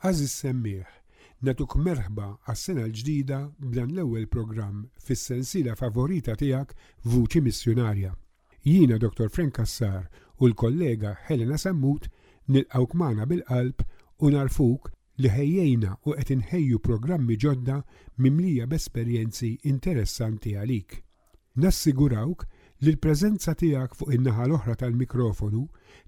Għażiż Semmiegħ, nagħtuk merħba għas-sena l-ġdida b'dan l-ewwel programm fis-sensiela favorita tiegħek Vuċi Missjunarja. Jiena Dottor Frank Cassar u l-kollega Helena Sammut nilqgħuk magħna bil-qalb u ngħarrfuk li ħejjejna u qed inħejju programmi ġodda mimlija b'esperjenzi interessanti għalik. Nassigurawk li l-preżenza tiegħek fuq in-naħa l-oħra tal-mikrofonu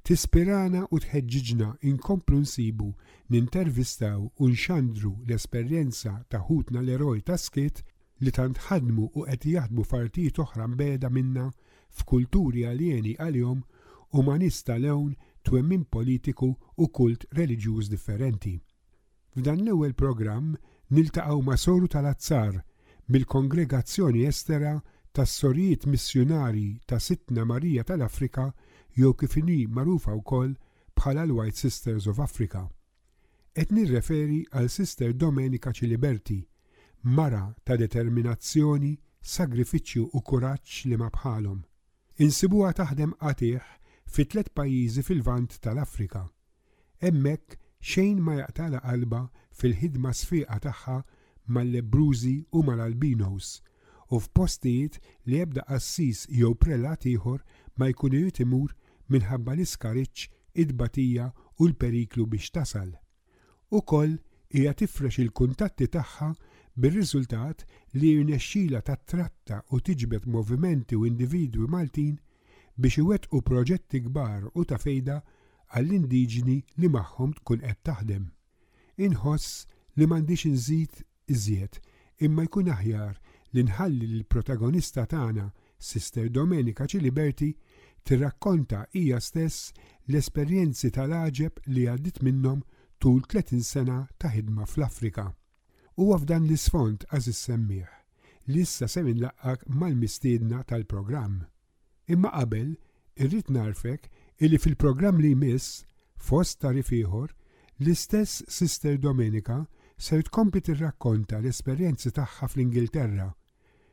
tispirana u tħeġġiġna nkomplu nsibu, nintervistaw u nxandru l-esperjenza ta' ħutna l-eroj tas-skiet li tant ħadmu u qed jaħdmu f'artijiet oħra mbegħda minna, f'kulturi aljeni għalihom u ma' nies ta' lewn, twemmin politiku u kult reliġjuż differenti. F'dan l-ewwel programm niltaqgħu ma' Soru tal-Azzar mill-Kongregazzjoni Estera tas-Sorijiet Missjunarji ta' Sidtna Marija tal-Afrika jew kif inhi magħrufa wkoll bħala l-White Sisters of Africa. Qed nirreferi għal Sister Domenica Ciliberti, mara ta' determinazzjoni, sagrifiċċju u kuraġġ li ma bħalhom. Insibuha taħdem qatigħ fi tliet pajjiżi fil-Lvant tal-Afrika, Hemmhekk xejn ma jaqtagħlha qalbha fil-ħidma sfieqa tagħha mal-lebbrużi u mal-albinos, u f'postijiet li ebda qassis jew prelat ieħor ma jkun irid imur minħabba l-iskariċċ, it-tbatija u l-periklu biex tasal. Ukoll hija tifrex il-kuntatti tagħha bir-riżultat li jirnexxilha tattratta u tiġbed movimenti u individwi Maltin biex iwettqu proġetti kbar u ta' fejda għall-indiġni li magħhom tkun qed taħdem. Inħoss li m'għandix inżid iżjed imma jkun aħjar li nħalli lill-protagonista tagħna, Sister Domenica Ciliberti, tirrakkonta hija stess l-esperjenzi tal-għaġeb li għaddiet minnhom tul 30 sena ta' ħidma fl-Afrika. Huwa f'dan l-isfond, għażiż semmiegħ, li issa ser inlaqqgħek mal-mistiedna tal-programm. Imma qabel, irrid ngħarrfek illi fil-programm li jmiss, fost tagħrif ieħor, l-istess Sister Domenica ser tkompli tirrakkonta l-esperjenzi tagħha fl-Ingilterra,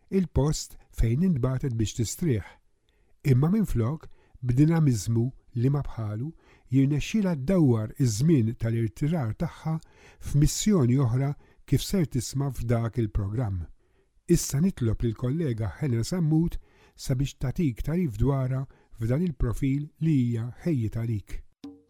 il-post fejn intbagħtet biex tistrieħ. imma minflok b'dinamiżmu liema bħalu jirnexxielha ddawwar iż-żmien tal-irtirar tagħha f'missjoni oħra kif ser tisma' f'dak il-programm. Issa nitlob lill-kollega Hena Sammut sabiex tagħtik tagħrif dwarha f'dan il-profil li hija ħejjiet għalik.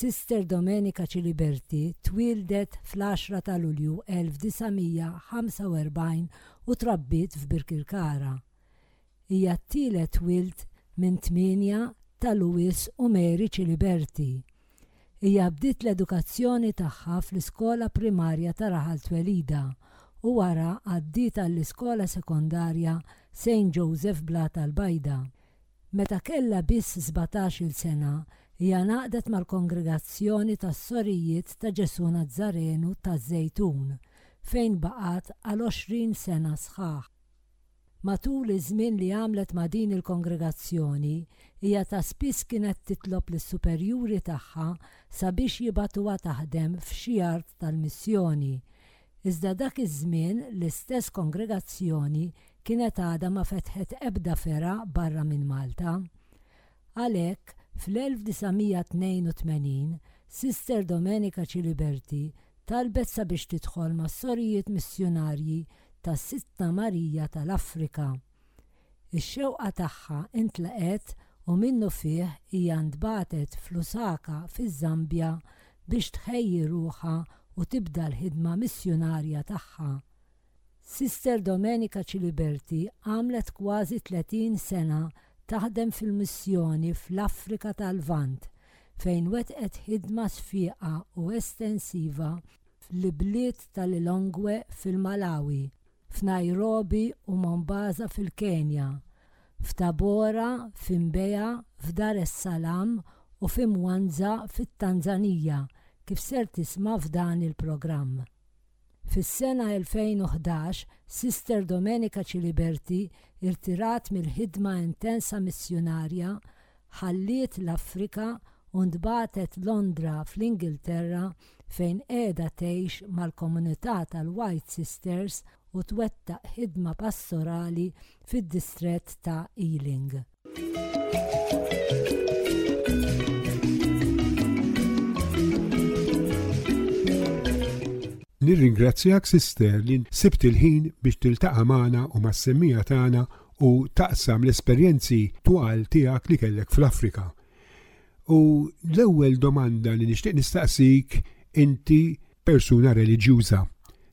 Sister Domenica Ciliberti twieldet fl-għaxra ta' Lulju 1945 u trabbiet f'Birkirkara. Hija t-tielet wild minn tmienja ta' Louis u Mary Ciliberti. Hija bdiet l-edukazzjoni tagħha fl-iskola primarja ta' Raħal Twelida u wara għaddiet għall-iskola sekondarja Saint Joseph Blata l-Bajda. Meta kellha biss sbatax-il sena, hija ngħaqdet mal-Kongregazzjoni tas-Sorijiet ta' Ġesù Nazzarenu taż-Żejtun, fejn baqgħet għal għoxrin sena sħaħ. Matul iż-żmien li għamlet ma' din il-kongregazzjoni, hija ta' spiss kienet titlob lis-superjuri tagħha sabiex jibagħtuha taħdem f'xi art tal-missjoni, Iżda dak iż-żmien l-istess kongregazzjoni kienet għadha ma fetħet ebda fergħa barra minn Malta. Għalhekk, fl-1982, Sister Domenica Ciliberti talbet sabiex tidħol mas-Sorijiet Missjunarji tas-Sittna Marija tal-Afrika. Ix-xewqa tagħha ntlaqgħet u minnufih hija ntbagħtet f'Lusaka fiż-Żambja biex tħejji ruħha u tibda l-ħidma missjunarja tagħha. Sister Domenica Ciliberti għamlet kważi 30 sena taħdem fil-missjoni fl-Afrika tal-Lvant, fejn wettqet ħidma sfieqa u estensiva fl-ibliet ta' Lilongwe fil-Malawi, f'Nairobi u Mombasa fil-Kenja, f'Tabora, fi Mbeya, f'Dar es Salaam u fi Mwanza fit-Tanzanija kif ser tisma' f'dan il-programm. Fis-sena 2011 Sister Domenica Ciliberti rtirat mill-ħidma intensa missjunarja, ħalliet l-Afrika u ntbagħtet Londra fl-Ingilterra fejn qiegħda tgħix mal-komunità tal-White Sisters u twettaq ħidma pastorali fid-distrett ta' Ealing. Nirringrazzjak sister li sibt il-ħin biex tiltaqa' magħna u mas-semmija tagħna u taqsam l-esperjenzi twal tiegħek li kellek fl-Afrika. U l-ewwel domanda li nixtieq nistaqsik inti persuna reliġjuża.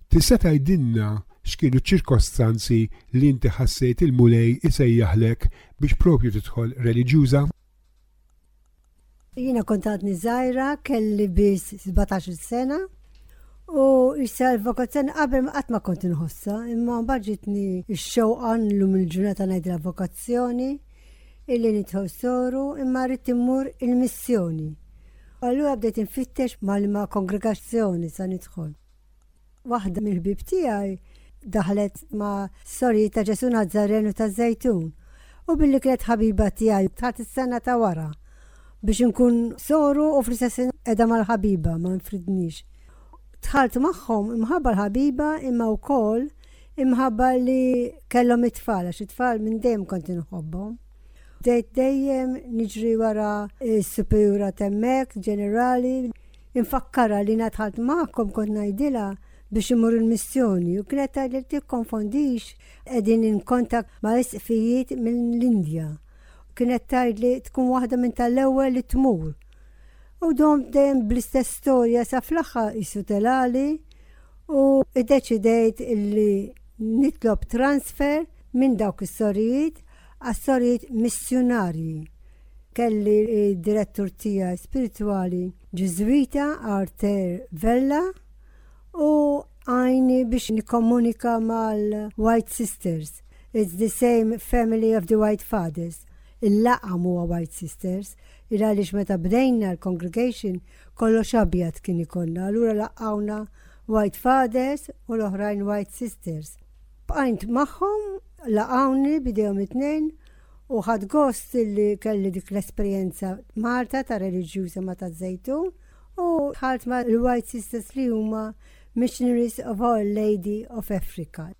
Tista' tgħidilna x'kienu ċ-ċirkostanzi li inti ħassejt il-Mulej isejjaħlek biex propju tidħol reliġjuża? Jiena kont għadni żgħira, kelli biss 17-il sena u issa l-vokazzjoni qabel ma qatt ma kont inħossha, imma mbagħad ġietni x-xewqa llum il-ġurnata ngħidilha vokazzjoni. Illi nidħol soru imma rrid immur il-missjoni. U allura bdejt infittex mal-ma kongregazzjoni sa nidħol. Waħda mill-ħbib tiegħi daħlet ma' sorijiet ta' Ġesu Nazzarenu ta' Zejtun. U billi kienet ħabiba tiegħi taħt is-sena ta' wara biex inkun soru u fl-istess edha mal-ħabiba ma nfridnix. Tħalt magħhom imħabba l-ħabiba imma wkoll Imħabba li kellhom it-tfal, għax it-tfal minn dejjem kont inħobbhom. Dejt dejjem niġri wara s-superiura temmek, ġenerali, infakkara li nadħalt magħkom kont ngħidilha biex imur il-missjoni u kienet tgħidli tikkonfondix qegħdin in kontak ma' isqfijiet mill-Indja. Kienet tgħidli tkun waħda minn tal-ewwel li tmur U domt dejjem bl-istess storja sa fl-aħħar qisu telali u iddeċidejt li nitlob transfer minn dawk is-sorijiet għas-sorijiet missjunarji. Kelli d-direttur tiegħi spiritwali Ġiżwita Arthur Vella u għajni biex nikkomunika mal-White Sisters. It's the same family of the White Fathers. Il-laqqam huwa White Sisters, ir għaliex meta bdejna l-congregation kollox abjad kien ikollna allura laqqgħuna White Fathers u l-oħrajn White Sisters. Bqajnt magħhom laqgħuni b'idejhom it-tnejn u ħadd gost li kelli dik l-esperjenza Malta ta' reliġjuża ma ta' żejtun u ħalt ma' l-White Sisters li huma Missionaries of Our Lady of Africa.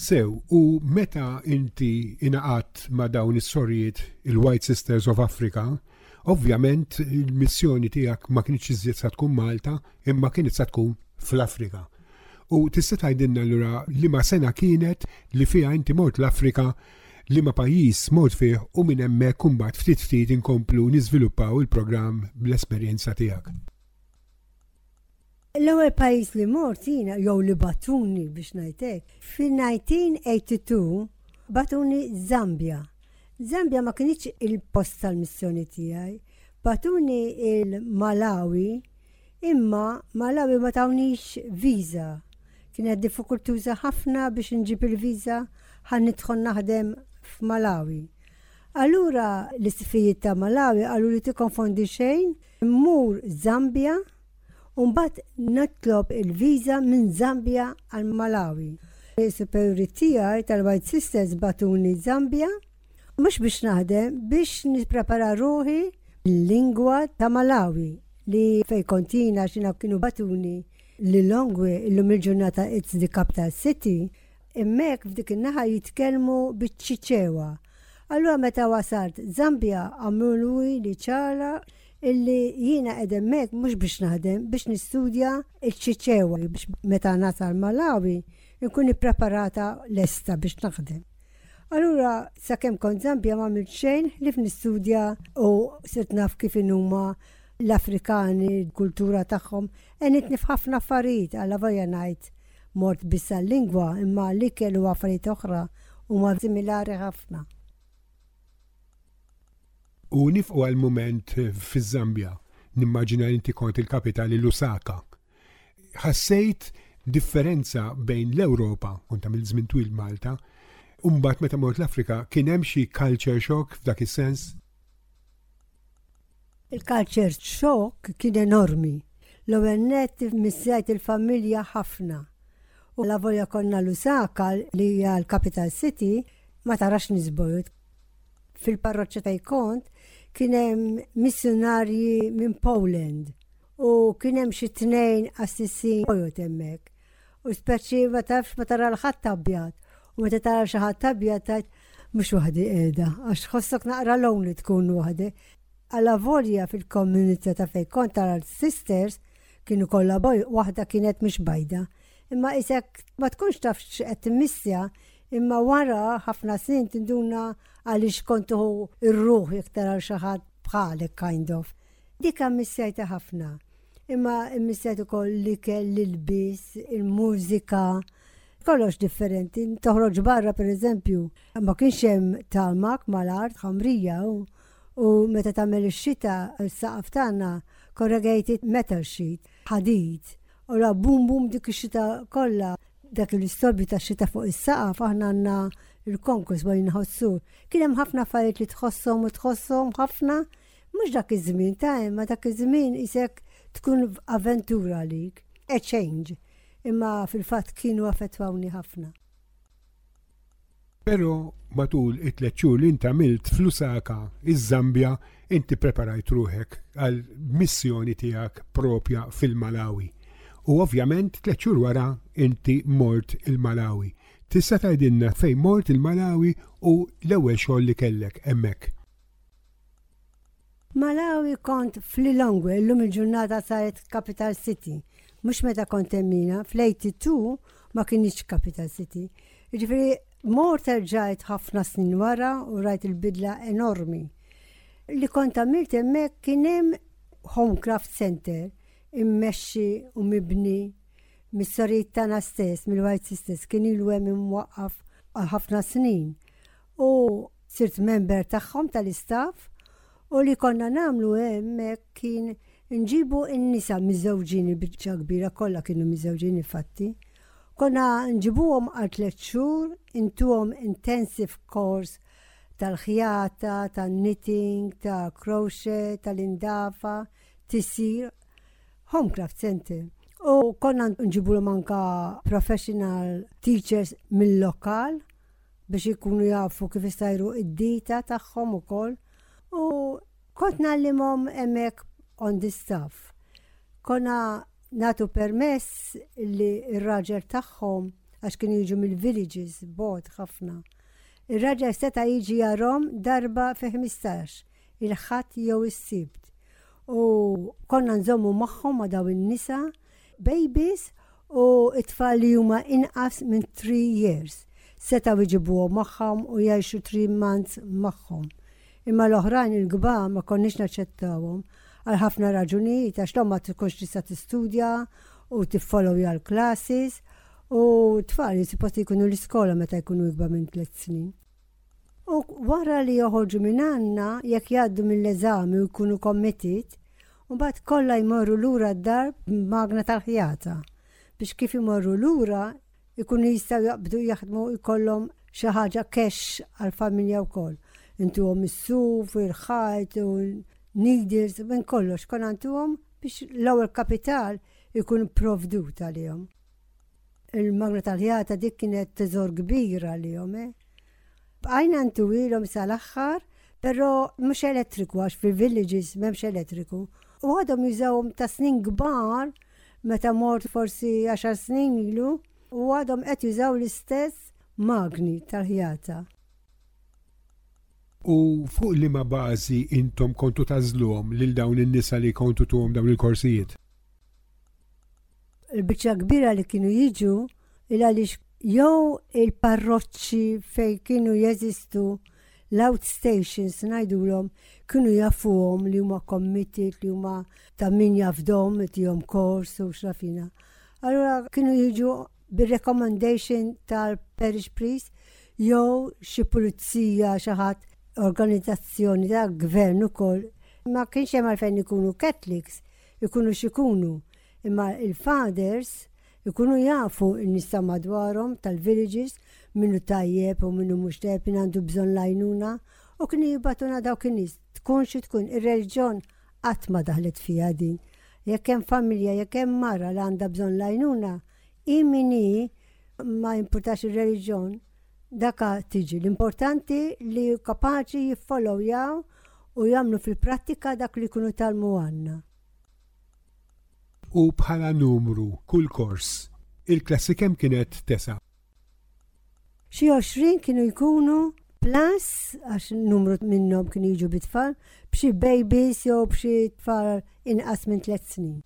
Sew, u meta inti ingħaqadt ma' dawn is-sorijiet il-White Sisters of Africa, ovvjament il-missjoni tiegħek ma kienx iżjed sa tkun Malta, imma kienet sa tkun fl-Afrika. U tista' tgħidilna lura li ma sena kienet li fiha inti mort l-Afrika li ma pajjiż mort fih u minn hemmhekk imbagħad ftit ftit inkomplu niżviluppaw il-programm bl-esperjenza tiegħek. L-ewwel pajjiż li mort jiena jew li batuni biex ngħid hekk. Fin-1982 batuni Zambja. Zambja ma kinitx il-post tal-missjoni tiegħi. Batuni il-Malawi imma Malawi ma tawnix viża. Kienet diffikultuża ħafna biex inġib il-viża ħan nidħol naħdem f'Malawi. Allura l-istifijiet ta' Malawi qalu li tikkonfondi xejn, mmur Zambja u mbagħad nitlob il-viża minn Zambja għal Malawi. Is-superjuri tiegħi tal-White Sisters bagħtuni Zambja mhux biex naħdem, biex nipprepara ruħi l-lingwa ta' Malawi li fejn kont jiena x'ina kienu bagħtuni l-longwe illum il-ġurnata it's the capital city, immek f'dik in-naħa jitkellmu biċ-Ċiċewa. Allura meta wasalt Zambja għamlu li ċara illi jiena qed hemmhekk mhux biex naħdem, biex nistudja ċ-ċiċewa biex meta nasal Malawi nkun ippreparata lesta biex naħdem. Allura sakemm kont Zambja ma għamilt xejn li nistudja u sirt naf kif inhuma l-Afrikani, l-kultura tagħhom, għenit nifħafna affarijiet għalla vajja ngħid mort bissa l-lingwa imma li kellu affarijiet oħra huma similari ħafna. U nifqu għal mument fiż-Żambja, nimmaġina li inti kont il-kapitali Lusaka. Ħassejt differenza bejn l-Ewropa, kont għamil żmien twil Malta, u mbagħad meta mort l-Afrika kien hemm xi culture shock f'dak is-sens? Il-culture shock kien enormi. L-ewwel net missejt il-familja ħafna. U la volja konna Lusaka li hija l-capital city ma tarax nisbojut. fil-parroċċa ta' Ikont kien hemm missjonarji minn Poland u kien hemm xi tnejn assissin pojot hemmhekk. U speċi ma tafx ma tara l-ħadd abjad u meta tara xi ħadd abjad tajt mhux waħdi qiegħda għax ħossok naqra l-hawn li tkun waħdi. Alla volja fil-komunità ta' fejn kont tara l-sisters kienu kollha boj waħda kienet mhux bajda. Imma isek ma tkunx tafx qed immissja Imma wara ħafna snin tinduna għaliex kont tuħu r-ruħ jekk tara xi ħadd bħalek kind of. Dik ammissjajta ħafna. Imma ammissjajt ukoll l-ikel, l-ilbis, il-mużika, kollox differenti. Toħroġ barra per eżempju, ma kienx hemm talmak mal-art ħamrija u meta tagħmel ix-xita s-saqaf tagħna corrugated metal sheet, ħadid. U la bum bum dik ix-xita kollha dak l-istobju ta' xita fuq is-saqaf aħna għandna il-konkos ma jinħossu. Kien hemm ħafna affarijiet li tħossom u tħossom ħafna, mhux dak iż-żmien ta' imma dak iż-żmien isek tkun avventura għalik, a change. Imma fil-fatt kienu affettwawni ħafna. Però matul it-tliet xhur li int għamilt f'Lusaka, iż-Żambja, inti preparajt ruħek għal missjoni tiegħek propja fil-Malawi. U ovvjament tliet xhur wara inti mort il-Malawi. Tista' tgħidilna fejn mort il-Malawi u l-ewwel xogħol li kellek hemmhekk? Malawi kont f'Lilongwe illum il-ġurnata saret capital city. Mhux meta kont temmina, fl-82 ma kienx capital city. Jiġifieri mort terġajt ħafna snin wara u rajt il-bidla enormi. Li kont għamilt hemmhekk kien hemm Home Craft Center immexxi u mibni mis-sorijiet tagħna stess, mill-White Sisters, kien ilu hemm imwaqqaf għal ħafna snin. u sirt member tagħhom tal-istaff u li konna nagħmlu hemmhekk kien nġibu n-nisa miżżewġin il-biċċa kbira kollha kienu miżżewġin infatti. Konna nġibuhom għal tliet xhur, intuhom intensive course tal-ħjata, tan-knitting, ta' crochet, tal-indafa, tisir, home craft center. U konna nġibulhom anka professional teachers mill-lokal biex ikunu jafu kif istajru id-dita tagħhom ukoll u kont nallimhom hemmhekk on the staff. Konna natu permess li r-raġel tagħhom għax kienu jiġu mill-villages bot ħafna. Ir-raġel seta' jiġi jarom darba fi 15 il-ħadd jew is-sibt. U konna nżommu magħhom ma' daw in-nisa babies u t-tfal li huma inqas minn three years setgħu jġibuhom magħhom u jgħixu three months magħhom. Imma l-oħrajn il-kbar ma konniex naċċettawhom għal ħafna raġunijiet għax l-omm ma tkunx tista' tistudja u tiffollowja l-classes u t-tfal li suppost jkunu l-iskola meta jkunu ikbar minn tliet snin. U wara li joħorġu minn għandna, jekk jgħaddu mill-eżami u jkunu committed, imbagħad kollha jmorru lura d-dar b'magna tal-ħjata biex kif imorru lura jkunu jistgħu jaqbdu jaħdmu jkollhom xi ħaġa cash għall-familja wkoll. Intuhom is-suf, il-ħajt u needles, minn kollox konna ntuhom biex l-ewwel kapital ikun provdut għalihom. Il-magna tal-ħjata dik kienet teżor kbir għalihom, eh? Bqajna ntuwilhom sal-aħħar, però mhux elettriku għax fil-villages m'hemmx elettriku. U għadhom jużawhom ta' snin kbar meta mort forsi 10 snin ilu u għadhom qed jużaw l-istess magni tal-ħjata. U fuq li ma bażi intom kontu tażluhom lil dawn in-nisa li kontu tuhom dawn il-korsijiet? Il-biċċa kbira li kienu jiġu il għaliex jew il-parroċċi fejn kienu jeżistu l-outstations ngħidulhom kienu jafuhom li huma committed li huma ta' min jafdom tihom kors u xrafina. Allura kienu jiġu bir-recommendation tal-parish priest jew xi pulizija xi ħadd organizzazzjoni ta' gvern ukoll ma kienx hemm għalfejn ikunu Catholics ikunu x'ikunu, imma il-fathers ikunu jafu n-nisa madwarhom tal-villages min hu tajjeb u min hu mhux tajjeb min għandu bżonn l-għajnuna u kienu jibgħatuna dawk in-nies. Tkun xi tkun, ir-reliġjon qatt ma daħlet fiha din. Jekk hemm familja, jekk hemm mara li għandha bżonn l-għajnuna, hi min hi ma jimpurtax ir-reliġjon, Daka tiġi. L-importanti li kapaċi jiffollowjaw u jagħmlu fil-prattika dak li jkunu talmu għandna. U bħala numru kull kors, il-klassi kemm kienet tesa'? Xi 20 kienu jkunu plus għax numru minnhom kienu jiġu bitfall, b'xi babies jew b'xi tfal inqas minn tliet snin.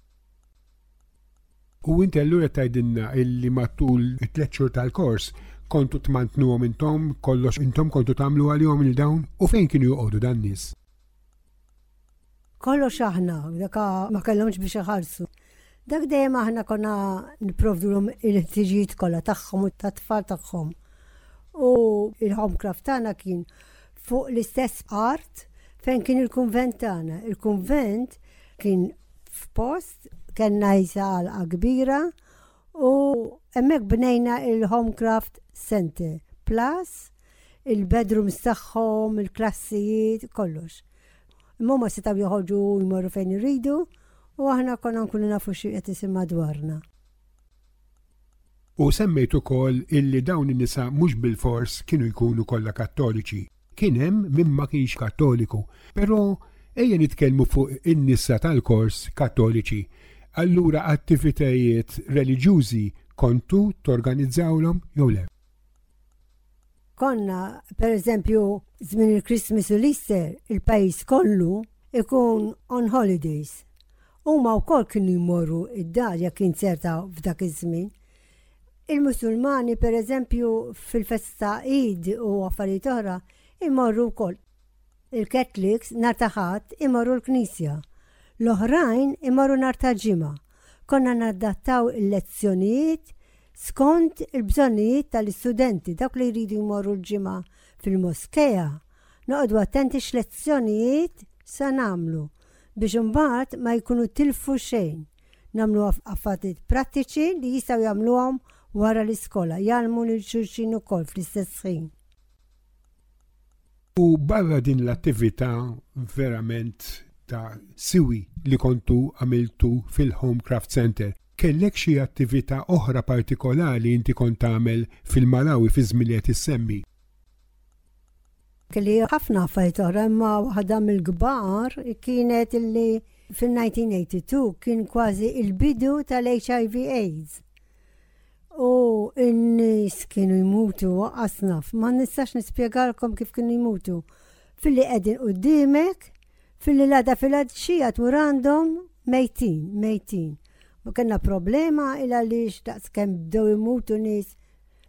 U inti allura tgħidilna illi matul it-tliet xhur tal-kors kontu tmantnuhom intom, kollox intom kontu tagħmlu għalihom lil dawn? U fejn kienu joqogħdu dan-nies? Kollox aħna, dak ma kellhomx biex iħallsu. Dak dejjem aħna konna nipprovdulhom il-ħtiġijiet kollha tagħhom u tat-tfal tagħhom. U il-home craft tagħna kien fuq l-istess art fejn kien il-kunvent tagħna. Il-kunvent kien f'post, kellna jisa għalqa kbira u hemmhekk bnejna il-Homecraft Center Plus, il-bedrooms tagħhom, il-klassijiet, kollox. Imma ma setaw joħorġu jmorru fejn iridu u aħna konna nkunu nafu xi qed isim madwarna. U semmejt ukoll illi dawn in-nisa mhux bilfors kienu jkunu kollha Kattoliċi. Kien hemm min ma kienx Kattoliku. Però ejja nitkellmu fuq in-nisa tal-kors Kattoliċi. Allura attivitajiet reliġjużi kontu torganizzawlhom jew le? Konna, per eżempju, żmien il-Christmas u l-Easter, il-pajjiż kollu ikun on holidays. Huma wkoll kienu jmorru id-dar jekk inzertaw f'dak iż-żmien. Il-Musulmani, per eżempju, fil-festa Eid u affarijiet oħra, imorru wkoll. Il-Catholics nar taħat imorru l-Knisja. L-oħrajn imorru nar ta' ġimgħa Konna nadattaw il-lezzjonijiet skont il-bżonnijiet tal-istudenti, dawk li jridu jmorru l-Ġimgħa fil-moskea, noqogħdu attenti x'lezzjonijiet se nagħmlu biex imbagħad ma jkunu tilfu xejn. Nagħmlu affarijiet prattiċi li jistgħu jagħmluhom wara l-iskola, jgħallmu lil xulxin ukoll fl-istess ħin. U barra din l-attività verament ta' siwi li kontu għamiltu fil-Home Craft Center, kellek xi attività oħra partikolari inti kont tagħmel fil-Malawi fiż-żmien li qed issemmi? Kelli ħafna affarijiet oħra imma waħda mill-kbar kienet illi fin-1982 kien kważi l-bidu tal-HIV AIDS. U n-nies kienu jmutu asnaf, ma nistax nispjegalkom kif kienu jmutu. Filli qegħdin qudiemek, filli l-għada fil-għadxija tmur għandhom mejtin, mejtin. Ma kellna problema il għaliex daqs kemm bdew imutu nies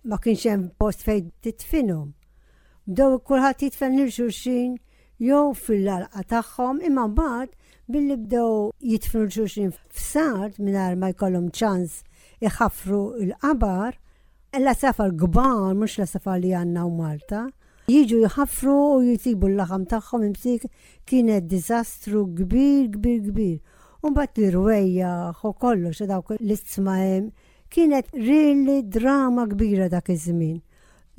ma kienx hemm post fejn titfinhom. Bdew kulħadd jitfen lil xulxin jew fil-għalqa tagħhom imma mbagħad billi bdew jidfnu 'l xulxin f'sard mingħajr ma jkollhom ċans iħaffru l-qabar, l-għasafar kbar mhux l-għasafar li għandna hawn Malta, jiġu jħaffru u jisibu l-laħam tagħhom imsik kienet diżastru kbir kbir kbir. U mbagħad l-irwejjaħ u kollox dawk l-isma hemm Kienet really drama kbira dak iż-żmien.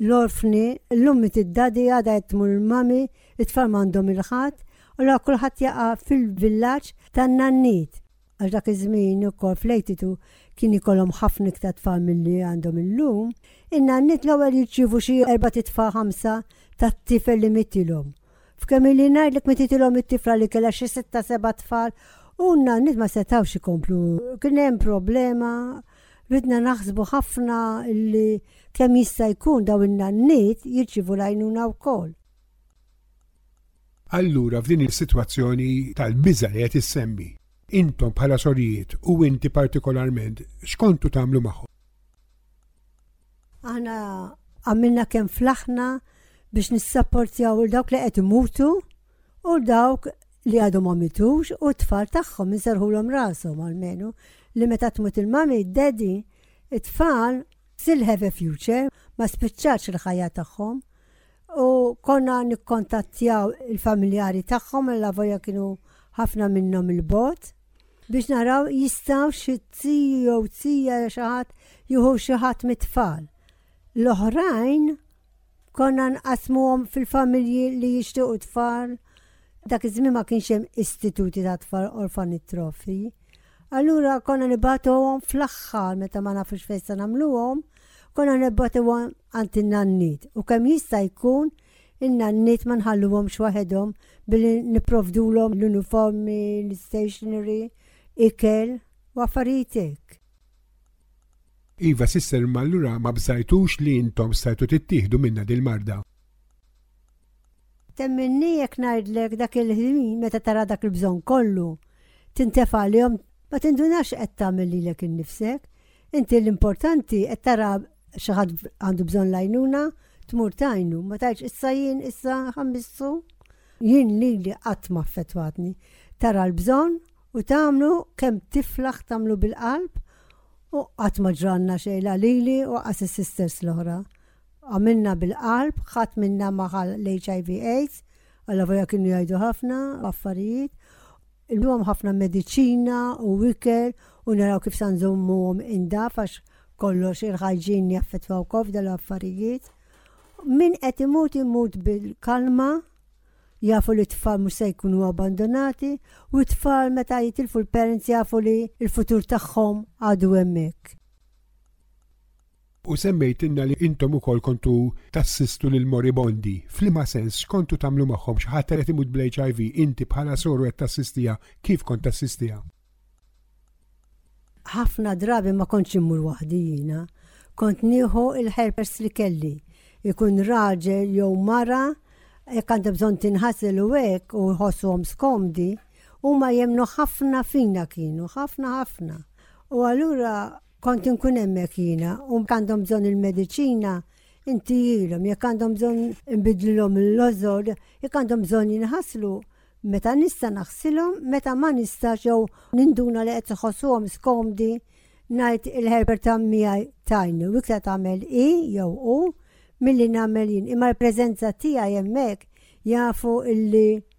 L-orfni, l-ummi tiddadi għadha qed tmur il-mommy, it-tfal m'għandhom il-ħadd, allura kulħadd jaqa' fil-villaġġ tan-nanniet. Għax dak iż-żmien ukoll fl-82 kien ikollhom ħafna iktar tfal milli għandhom illum. In-nanniet l-ewwel jirċievu xi erbat itfal ħamsa tat-tifel li mietilhom F'kemm illi ngħidlek meta tilhom it-tifla li kellha xi sitta seba' tfal, u n-nanniet ma setgħux ikomplu. Kien hemm problema, ridna naħsbu ħafna li kemm jista' jkun daw in-nanniet jirċivu lajnuna wkoll. Allura f'din is-sitwazzjoni tal-biża li qed issemmi, intom bħala sorijiet u inti partikolarment x'kontu tagħmlu magħhom? Aħna għamilna kemm flaħna biex nissapportjaw il dawk li qed imutu u dawk li għadhom ma mitux u t-tfal tagħhom inserħulhom rashom għalmenu li meta tmut il-mami d-daddy it-tfal still have a future ma spiċċax il-ħajja tagħhom. U konna nikkontattjaw il-familjari tagħhom l volja kienu ħafna minnhom il-bot biex naraw jistaw xi tiju jew tija xi ħadd jieħu xi ħadd mit-tfal. L-oħrajn konna nqasmuhom fil-familji li jixtiequ tfal. Dak iż-żmien ma kienx hemm istituti ta' tfal orfani trofi. Allura konna nibatuhom fl-aħħar meta ma nafux fejn se nagħmluhom, konna nibatuhom għand in-nannit u kemm jista' jkun in-nannit ma nħalluhomx waħedhom billi nipprovdulhom l-uniformi, l-stationery, ikel u affarijiet hekk. Iva sister mallura ma bżajtux li intom stajtu tittieħdu minna dil-marda. Temminni jekk ngħidlek dak il-ħin meta tara dak il-bżonn kollu, tintefa' għalihom, ma tindunax x'qed tagħmel lilek innifsek. Inti l-importanti qed tara xi ħadd għandu bżonn l-għajnuna, tmur tgħinu, ma tgħidx issa jien issa ħammissu. Jien lili qatt ma affettwatni. Tara l-bżonn u tagħmlu kemm tiflaħ tagħmlu bil-qalb u qatt ma ġralna xejn la lili u lanqas is-sisters l-oħra. Għamilna bil-qalb, ħadd minna ma ħa l-HIV aids, allavolja kienu jgħidu ħafna affarijiet, ilmihom ħafna mediċina u ikel u naraw kif sa nżommuhom indaf għax kollox il-ħajġin jaffettwaw kof dal-affarijiet. Min qed imut imut bil-kalma, jafu li t-tfal mhux se jkunu abbandonati u t-tfal meta jitilfu l-parents jafu li l-futur tagħhom għadu hemmhekk. U semmejtilna li intom ukoll kontu tassistu lill-moribondi. F'liema sens, x'kontu tagħmlu magħhom? Xi ħadd qed imut bl-HIV, inti bħala soru qed tassistiha, kif kont tassistiha? Ħafna drabi ma kontx immur waħdi jiena. Kont nieħu l-helpers li kelli. Ikun raġel jew mara, jekk għandha bżonn tinħasel u hekk u jħossuhom skomdi, huma jemmnu ħafna fina kienu, ħafna ħafna. U allura Kont inkun hemmhekk jiena u jekk għandhom bżonn il-mediċina intihilhom, jekk għandhom bżonn inbidlilhom il-lożor, jekk għandhom bżonn jinħaslu, meta nista' naħsilhom, meta ma nistax jew ninduna li qed iħossuhom skomdi ngħid il-helper ta' miegħi tajni u iktar tagħmel hi jew hu milli nagħmel jien. Imma l-preżenza tiegħi hemmhekk jafu illi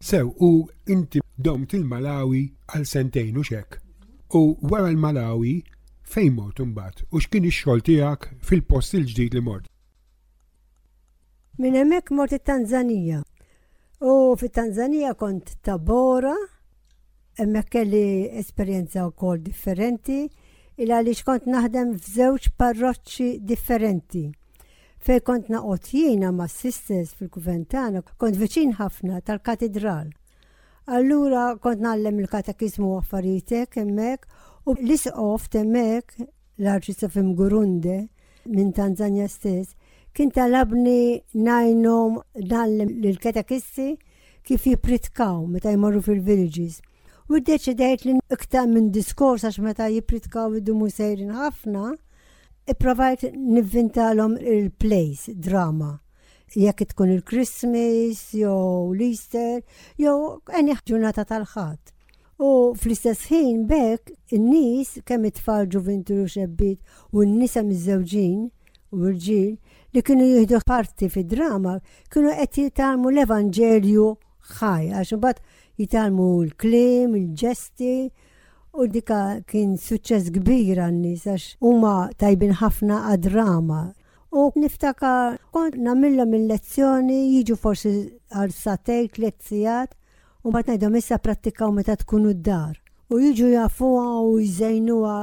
Sew u inti domt il-Malawi għal sentejn u x'hekk. U wara l-Malawi fejn mort imbagħad u x'kien ix-xogħol tiegħek fil-post il-ġdid li mort? Minn hemmhekk mort it-Tanzanija. U fit-Tanzanija kont Tabora, hemmhekk kelli esperjenza wkoll differenti il għaliex kont naħdem f'żewġ parroċċi differenti. Fejn kont naqgħod jiena mas-sisters fil-kuven tagħna kont viċin ħafna tal-katidral. Allura kont nagħllem il-katekiżmu affarijiet hemmhekk u l-isqof temmek l-arċista f'Imgurunde minn Tanzania stess kien talabni najnom dan l-katekisti kif jipritkaw meta jmorru fil-villages. U d-deċidajt li iktar minn diskors għax meta jipritkaw id-dumu sejrin ħafna, Ipprovajt nivvintalhom il-plays, drama, jekk tkun il-Christmas, jew l-Easter, jew any ġurnata tal-ħadd. U fl-istess ħin bekk in-nies kemm it-tfal ġuvinti u xebbit u n-nisa miżżewġin u rġiel li kienu jieħdu parti fid-drama kienu qed jitalmu l-Evanġelju ħaj għax imbagħad jitalmu l-kliem, il-ġesti, U dika kien suċċess kbir għan-nies għax huma tajbin ħafna għad-drama. U niftakar kont nagħmilhom il-lezzjoni jiġu forsi għal satej tliet sigħat u mbagħad ngħidhom issa prattikaw meta tkunu d-dar. U jiġu jafuha u jżejnuha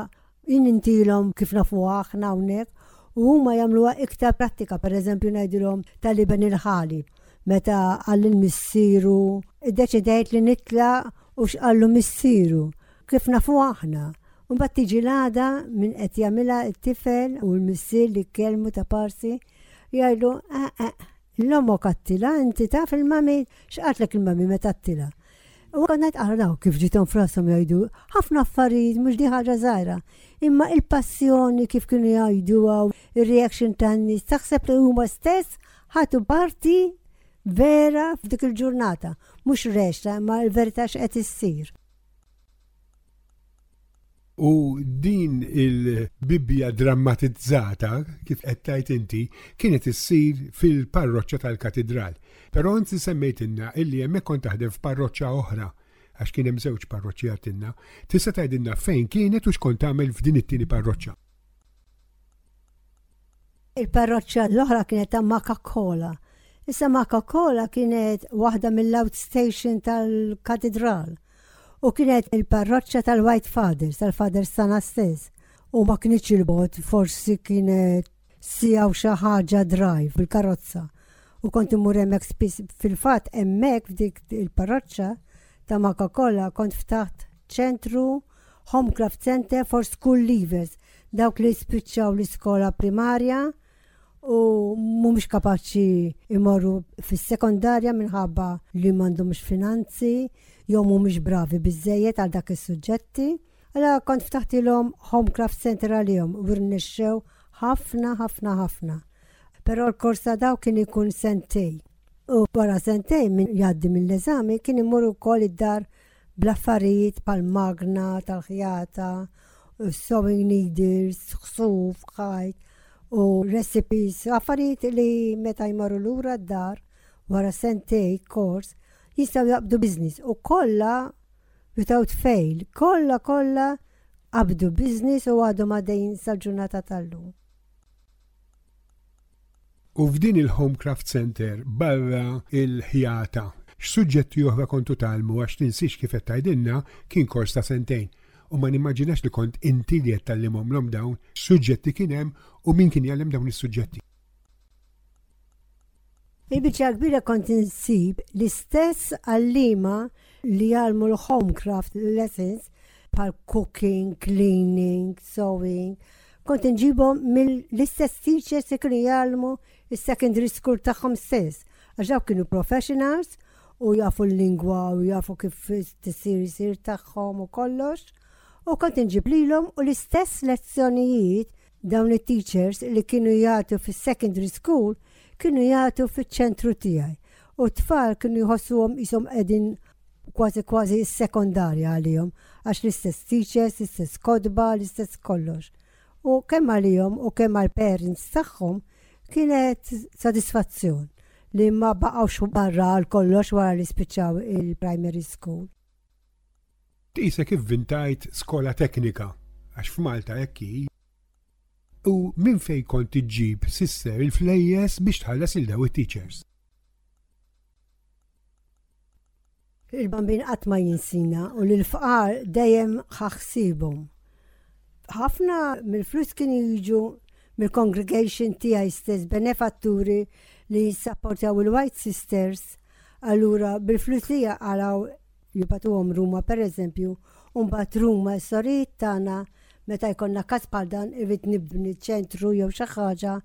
Jien intilhom kif nafuha aħna hawnhekk u huma jagħmluha iktar prattika, pereżempju ngħidilhom tal-iben il-ħali meta qal lil missieru iddeċidejt li nitlaq u x'qallu missieru kif nafuha aħna. Mbagħad tiġi l-għada min qed jagħmilha t-tifel u l-missier li jkellmu ta' parsi jgħidlu eh eh L ommok qattila, inti taf il mummy, x'qaltlek il mummy meta qtila? U kont ngħid araw kif ġiethom f'rashom jgħidu ħafna affarijiet mhux din ħaġa żgħira. Imma il passjoni kif kienu jgħiduha u r reaction tan nies taħseb li huma stess ħadu parti vera f'dik il ġurnata, mhux rexxa imma l verità x'qed issir. U din il-Bibbja drammatizzata, kif qed tgħid inti, kienet issir fil-parroċċa tal-katidral. Però inti semmejtilna illi hemmhekk kont taħdem f'parroċċa oħra għax kien hemm żewġ parroċċi għatilna. Tista' tgħidilna fejn kienet u x'kont tagħmel f'din it-tieni parroċċa? Il-parroċċa l-oħra kienet ta' Makakola. Issa Makakola kienet waħda mill-outstation tal-katidral u kienet il-parroċċa tal-White Fathers, tal-Fathers tagħna stess. U ma kienx il-bot, forsi kienet sija u xi ħaġa drive bil-karozza. U kont imur hemmhekk spiss fil-fatt hemmhekk f'dik il-parroċċa ta' Makakola kont ftaħt ċentru Homecraft Centre for School Leavers, dawk li jispiċċaw l-iskola primarja u mhumiex kapaċi imorru fis-sekondarja minħabba li m'għandhomx finanzi jew mhumiex bravi biżejjed għal dak is-suġġetti. Għala mela kont ftaħtilhom Homecraft Centre għalihom u rnexxew ħafna ħafna ħafna. Però l-korsa daw kien ikun sentej. U wara sentej minn jgħaddi mill-eżami kien imur ukoll id-dar bl-affarijiet bħall-magna tal-ħjata, sewing needles, ħsuf, ħajt u recipes, affarijiet li meta jmorru lura d-dar wara sentej kors jistgħu jaqbdu business u kollha without fail, kollha kollha qabdu business u għadhom għaddejjin sal-ġurnata tal-lum. U f'din il-Home Craft Center barra l-ħjata, x'suġġetti oħra kontu tgħallmu għax tinsiex kif qed tgħidilna kien kors ta' sentejn u ma nimmaġinax li kont inti li qed tgħallimhomlhom dawn, x'suġġetti kien hemm u min kien jgħallem dawn is-suġġetti? Il-biċċa l-kbira kont insib l-istess għalliema li jgħallmu l-home craft lessons bħal cooking, cleaning, sewing. Kont inġibhom mill-istess teachers li kienu jgħallmu is-secondary school tagħhom stess. Għax dawk kienu professionals u jafu l-lingwa u jafu kif tisir isir tagħhom u kollox. U kont inġib lilhom u l-istess lezzjonijiet Dawn it-teachers li kienu jagħtu fis-secondary school kienu jagħtu fiċ-ċentru tiegħi u t-tfal kienu jħossuhom qishom qegħdin kważi kważi s-sekondarja għalihom għax l-istess teachers, l-istess kodba, l-istess kollox. U kemm għalihom u kemm għal parents tagħhom kienet satisfazzjon li ma baqgħux barra għal kollox wara li spiċċaw il-primary school. Tqisek ivvintajt skola teknika, għax f'Malta hekk hi. U minn fejn kont iġġib sisser il-flejjes biex tħallas lil daw it-teachers? Il-bambin qatt ma jinsina u l-fqar dejjem ħa ħsiebhom. Ħafna mill-flus kienu jiġu mill-congregation tiegħi stess benefatturi li jissapportjaw il-White Sisters, allura bil-flus li jaqalaw Nibagħtuhom Ruma pereżempju, u mbagħad Ruma s-sorijiet tagħna meta jkollna każ bħal dan irrid nibni ċentru jew xi ħaġa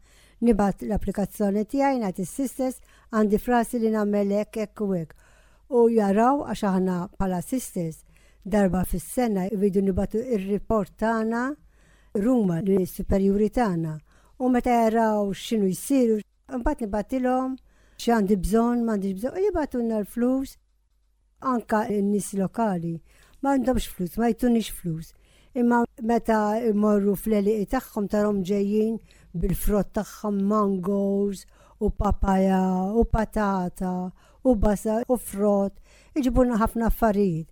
nibgħat l-applikazzjoni tiegħi ngħid is-sisters għandi frasi li nagħmel hekk hekk u hekk. U jaraw għax aħna bħala sisters darba fis-sena jridu nibatu ir-report tagħna ruma li superjuri tagħna. U meta jaraw x'inhu jsiru, mbagħad nibatilhom xi għandi bżonn, m'għandix bżonn, u jibatunna l-flus Anka n-nies lokali ma għandhomx flus, ma jtunix flus. Imma meta jmorru fl-eliqi tagħhom tarhom ġejjin bil-frott tagħhom mangoes u papaja u patata u basa u frott, iġibuna ħafna affarijiet.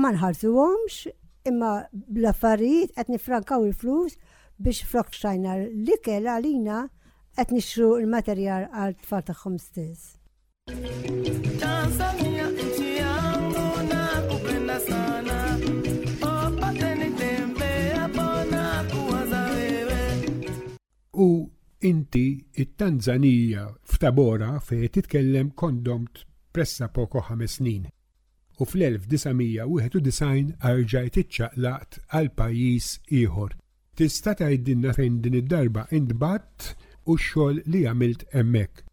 Ma nħarsuhomx imma bl-affarijiet qed nifrankaw il-flus biex frok xajna l-ikel għalina qed nixtru l-materjal għal tfal tagħhom stess. U inti it-Tanzanija f'Tabora fejn titkellem kondomt pressa poko ħames snin. U fl-1991 arġajt iċċaqlaqt għal pajjiż ieħor. Tista' tgħidilna fejn din id-darba intbat u x-xogħol li għamilt hemmhekk.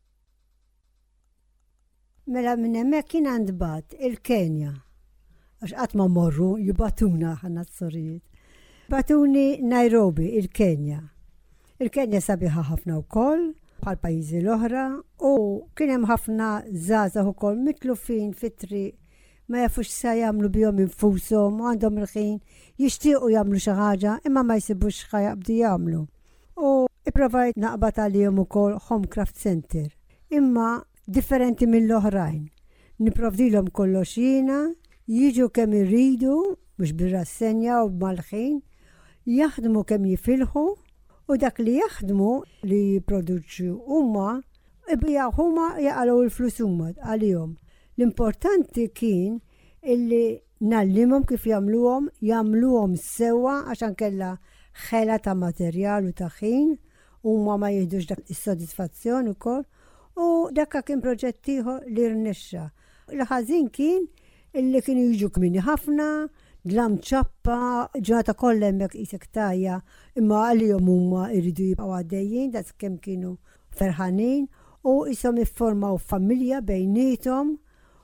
Mela minn hemmhekk jien għandbat il-Kenja. Għax qatt ma morru jibatuna ħanna t-sorijiet. Batuni Nairobi, il-Kenja. Il-Kenja sabiħa ħafna wkoll bħal pajjiżi l-oħra u kien hemm ħafna żgħażagħ ukoll mitlufin fitri ma jafux sa jagħmlu bihom infushom u għandhom il-ħin jixtiequ jagħmlu xi ħaġa imma ma jsibux x'ħa jaqbdu jagħmlu. u ipprovajt naqbad għalihom ukoll Home Craft Centre, imma differenti mill-oħrajn. Nipprovdilhom kollox jiena, jiġu kemm iridu, mhux bir-rassenja u mal-ħin, jaħdmu kemm jifilħu u dak li jaħdmu, li jipproduċu huma, ibigħuh huma jaqalgħu l-flus huma għalihom. L-importanti kien illi Ngħallimhom kif jagħmluhom, jagħmluhom sewwa għax ankella ħela ta' materjal u ta' ħin, huma ma jiħdux dak is-sodisfazzjon ukoll. U dakka kien proġett ieħor li rnexxa. Il-ħażin kien illi kienu jiġu kmieni ħafna, dlam ċappa, ġurnata kollha hemmhekk qisek tajja, imma għalihom huma jridu jibqgħu għaddejjin da kemm kienu ferħanin u ishom ifformaw familja bejniethom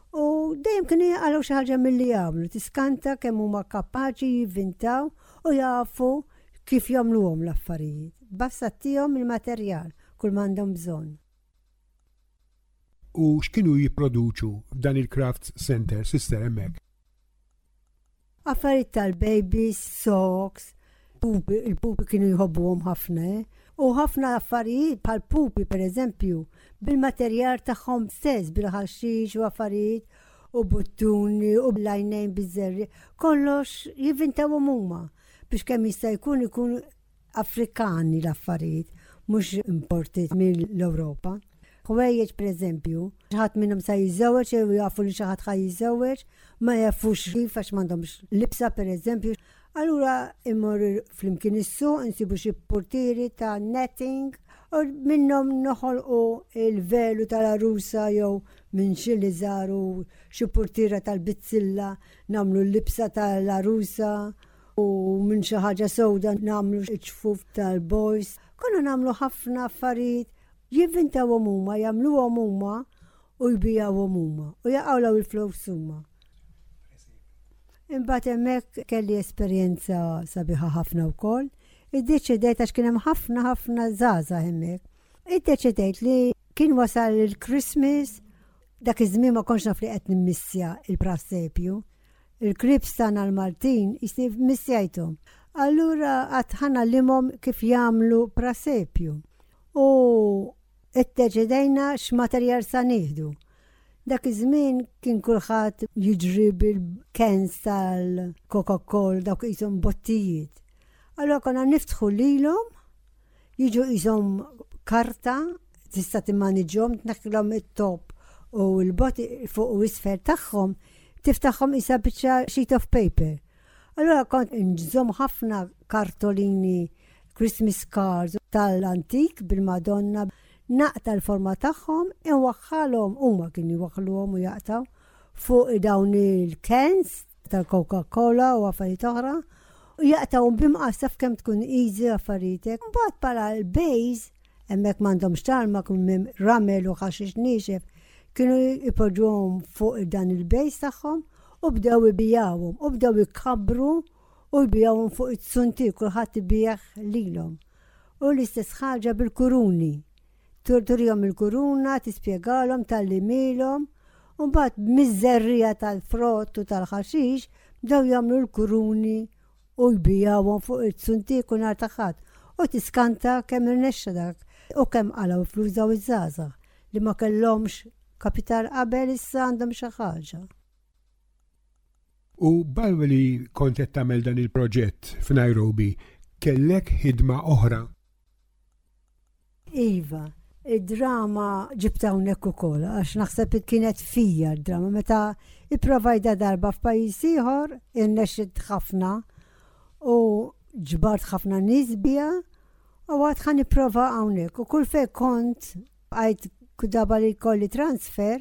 U dejjem kienu jaqalgħu xi ħaġa milli jagħmlu, tiskanta kemm huma kapaċi jivvintaw u jafu kif jagħmluhom l-affarijiet. Basta tihom il-materjal kull m'għandhom bżonn. U x'kienu jipproduċu f'dan il-Crafts Center, Sister, hemmhekk? Affarijiet tal-babies, socks, pupi, il-pupi kienu jħobbuhom ħafna, eh? u ħafna affarijiet bħal pupi per eżempju, bil-materjal tagħhom stess, bil-ħaxix u affarijiet u buttuni u bl-għajnejn bizzerri, kollox jivintawhom huma biex kemm jista' jkun ikun Afrikani l-affarijiet mhux importit mill-Ewropa. Ħwejjeġ pereżempju, ħadd minnhom sa jiżżewweġ jew jafu li xi ħadd ħa jiżżewweġ, ma jafux kif għax m'għandhomx libsa pereżempju. Allura immur flimkien is-suq insibu xi portieri ta' netting u minnhom noħolqu il-velu tal-arusa jew minn xi li żaru xi portiera tal-bizzilla nagħmlu l-libsa tal-arusa u minn xi ħaġa sewda nagħmlu ċ-ċfuf tal-boys, konna nagħmlu ħafna affarijiet jivvintawhom huma, jagħmluhom huma u jbijawhom huma u jaqgħu il-flows huma. Imbagħad hemmhekk kelli esperjenza sabiħa ħafna wkoll. Iddeċidejt għax kien hemm ħafna ħafna żgħażagħ hemmhekk. Iddeċidejt li kien wasal il-Christmas dak iż-żmien ma kontx naf li qed nimmissja il-prasepju. Il-clips tagħna l-Maltin jisni missjajthom. Allura għad ħa ngħallimhom kif jagħmlu prasepju. U iddeċidejna x'materjal sa nieħdu. Dak iż-żmien kien kulħadd jiġri bil-cans tal-Coca-Cola dawk qishom bottijiet. Allura konna niftħu lilhom Jiġu qishom karta tista' timmaniġġhom tneħħilhom it-top u l-bot fuq u isfel tagħhom tiftaħhom isa biċċa sheet of paper. Allura kont nġżom ħafna kartolini Christmas cards tal-antik bil-Madonna naqta l-forma tagħhom inwaħħalhom huma kien jwaħħluhom u jaqtaw fuq dawn il-kens tal-Coca-Cola u affarijiet oħra, u jaqtgħu bimqas taf kemm tkun easy affarijitek. Mbagħad para l-bejż, hemmhekk m'għandhomx tarma kun minn ramel u ħaxix nixef, kienu ipoġġuhom fuq dan il-bejż tagħhom u bdew ibijawhom, u bdew ikabru u jbijawhom fuq it-sunti, kulħadd ibih lilhom. U l-istess ħaġa bil-kuruni. Turturihom il-kuruna, tispjegalhom talli milhom, u mbagħad b'miż-żerriegħa tal-frott u tal-ħaxix bdew jagħmlu l-kuruni u jbigħuhom fuq it-suntiek u nhar ta' Ħadd, u tiskanta kemm irnexxa dak u kemm qalgħu l-flus dawn iż-żgħażagħ li ma kellhomx kapital qabel issa għandhom xi ħaġa. U barra li kont qed tagħmel dan il-proġett f'Nairobi, kellek ħidma oħra? Iva, id-drama ġibta hawnhekk ukoll għax naħseb kienet fija d-drama meta ipprovajda darba f'pajjiż ieħor irnexxit ħafna u ġbart ħafna nies biha u għad ħan nipprova hawnhekk u kull fej kont għajt kudaba li kolli transfer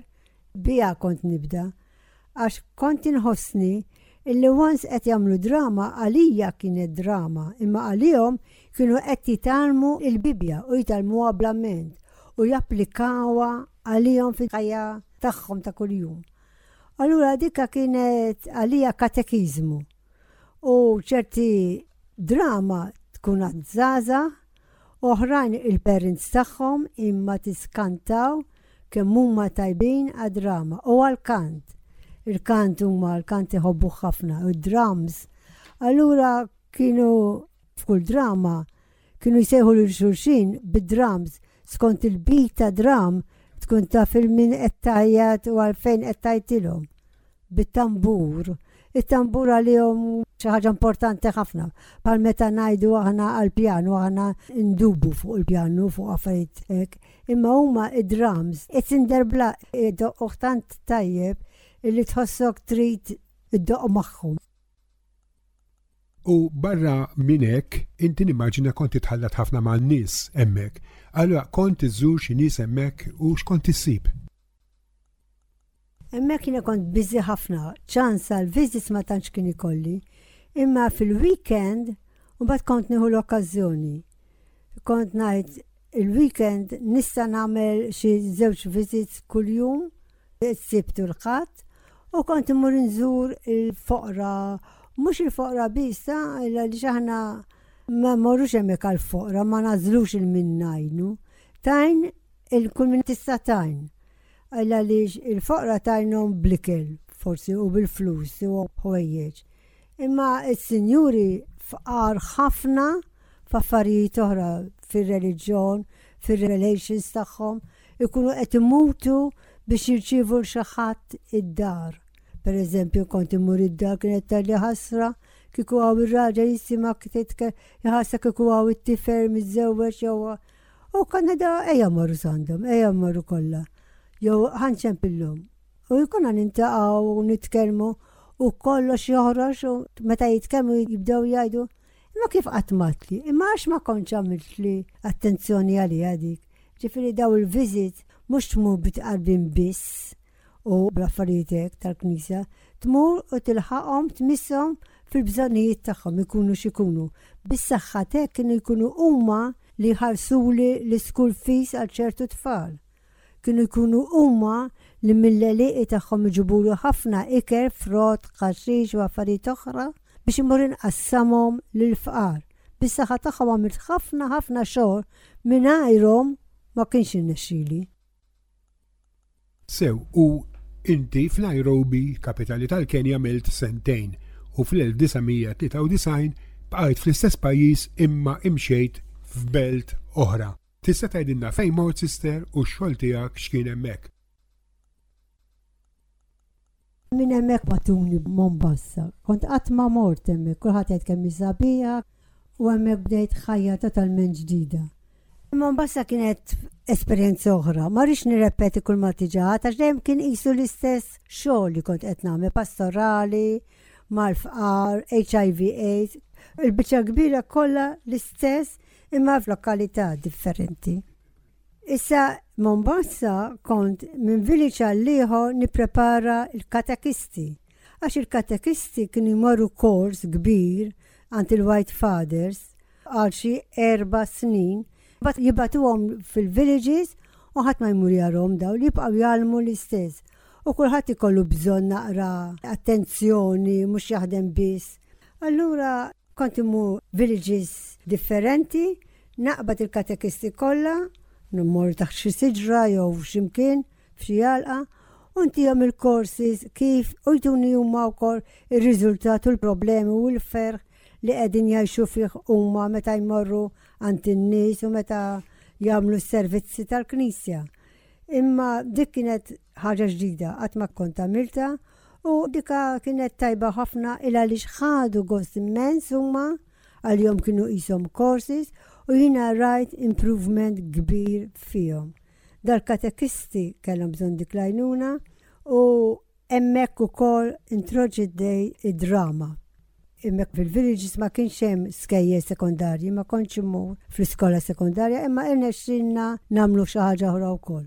biha kont nibda. għax kont inħossni illi once qed jagħmlu drama għalija kienet drama imma għalihom kienu qed jitgħallmu il-Bibbja u jitgħallmuha bl-amment u japplikawha għalihom fil-ħajja tagħhom ta' kuljum. Allura dikka kienet għalija katekiżmu. u ċerti drama tkun għaż-żgħażagħ, oħrajn il-parents tagħhom imma tiskantaw kemm huma tajbin għad-drama u għall-kant. Il-kant huma l-kant iħobbuh ħafna u d-drums. Allura kienu f'kull drama Kienu jsejħu lil xulxin bid-drums skont il-beat ta' drum tkun taf il-min qed tgħajjat u għalfejn qed tgħidtilhom. Bit-tambur. It-tambur għalihom xi ħaġa importanti ħafna. Bħal meta ngħidu aħna għall-pjanu aħna ndubu fuq il-pjanu fuq affarijiet hekk. Imma huma id-drums qed inderbla id-doqq tant tajjeb illi tħossok trid id-doqq magħhom. U barra minn hekk, inti nimmaġina kont titħallat ħafna ma' nies hemmhekk. Allura kont iżżur xi nies hemmhekk u x'kont issib? Hemmhekk jiena kont biżi ħafna, ċans għal viżits ma tantx kien ikolli. Imma fil-weekend mbagħad kont nieħu l-okkażjoni. Kont ngħid il-weekend nista' nagħmel xi żewġ viżits kuljum Is-Sibt u l-Ħadd u kont immur inżur il-foqra, mhux il-foqra biss ta' għaliex aħna ma mmorrux hemmhekk għall-foqra, ma nagħżlux il min ngħinu. Tajn il-kull min tista' tajn. Għaliex il-foqra tajnhom bl-ikel, forsi u bil-flus u ħwejjeġ. Imma s-sinjuri fqar ħafna f'affarijiet oħra fir-reliġjon, fir-relations tagħhom, ikunu qed imutu biex jirċievu l xi ħadd id-dar. Per eżempju, kont imur id-dar kienet tal-li ħasra kiku għaw il-raġa jisima kititke jħassa kiku għaw il-tifer mizzewġ jow. U kanada eja marru sandom, eja marru kolla. Jow ħanċem pillum. U jkunna nintaqgħu u nitkellmu u kollox joħroġ u meta jitkellmu jibdew jgħidu imma kif qatmatli, imma għax ma kontx għamiltli attenzjoni għaliha dik. Ġifieri daw il-visit mhux tmur bitqarbin biss u bl-affarijiet tal-Knisja, tmur u tilħaqhom tmisshom fil-bżonnijiet tagħhom ikunu x'ikunu. Bis-saħħa tek kienu jkunu huma li ħarsuli l-iskull fis għal ċertu tfal. Kienu jkunu huma li mill-għelieqi tagħhom iġibulu ħafna ikel, frott, ħaxix u affarijiet oħra biex imur inqassamhom lill-fqar. Bis-saħħa tagħhom għamilt ħafna ħafna xogħol mingħajrhom ma kienx irnexxieli. Sew, u inti f'Nairobi, kapitali tal-Kenja għamilt sentejn u fl-1993 bqajt fl-istess pajjiż imma imxejt f'belt oħra. Tista' tgħidilna fejn mort sister u x-xogħol tiegħek x'kien hemmhekk? Minn hemmhekk bagħtuni b'Mombassa. Kont qatt ma mort hemmhekk, kulħadd jgħid kemm hi sabiħa u hemmhekk bdejt ħajja totalment ġdida. Mombassa kienet esperjenza oħra, ma rridx nirrepeti kull ma tiġa għax dejjem kien qisu l-istess xogħol li kont qed nagħmel pastorali, mal-fqar, HIV, AIDS, il-biċċa kbira kollha l-istess imma f'lokalità differenti. Issa Mombassa kont minn village għall-liħo niprepara il-katekisti. Għax il-katekisti kien jmorru kors kbir għand il-White Fathers għal xi erba snin. Bat jibatuhom fil-villages u ħadd ma jmur jarhom daw li jibqgħu jgħallmu l-istess. U kulħadd ikollu bżonn naqra attenzjoni mhux jaħdem biss Allura kont immur villages differenti, naqbad il-katekisti kollha, nimmur taħt xi siġra jew x'imkien f'xi għalqa, u ntihom il-courses kif u jtuni huma wkoll ir-riżultat u l-problemi u l-ferħ li qegħdin jgħixu fih huma meta jmorru għand in-nies u meta jagħmlu s-servizzi tal-Knisja. Imma dik kienet ħaġa ġdida qatt ma kont għamiltha U dika kienet tajba ħafna il għaliex ħadu gost immens huma għalihom kienu qishom courses u jiena rajt improvement kbir fihom. Dal-katekisti kellhom bżonn dik l-għajnuna u hemmhekk ukoll introġit dej id-drama. Hemmhekk fil-villages ma kienx hemm skejjer sekondarji, ma kontx immur fl-iskola sekondarja imma irnexxilna nagħmlu xi ħaġa oħra wkoll.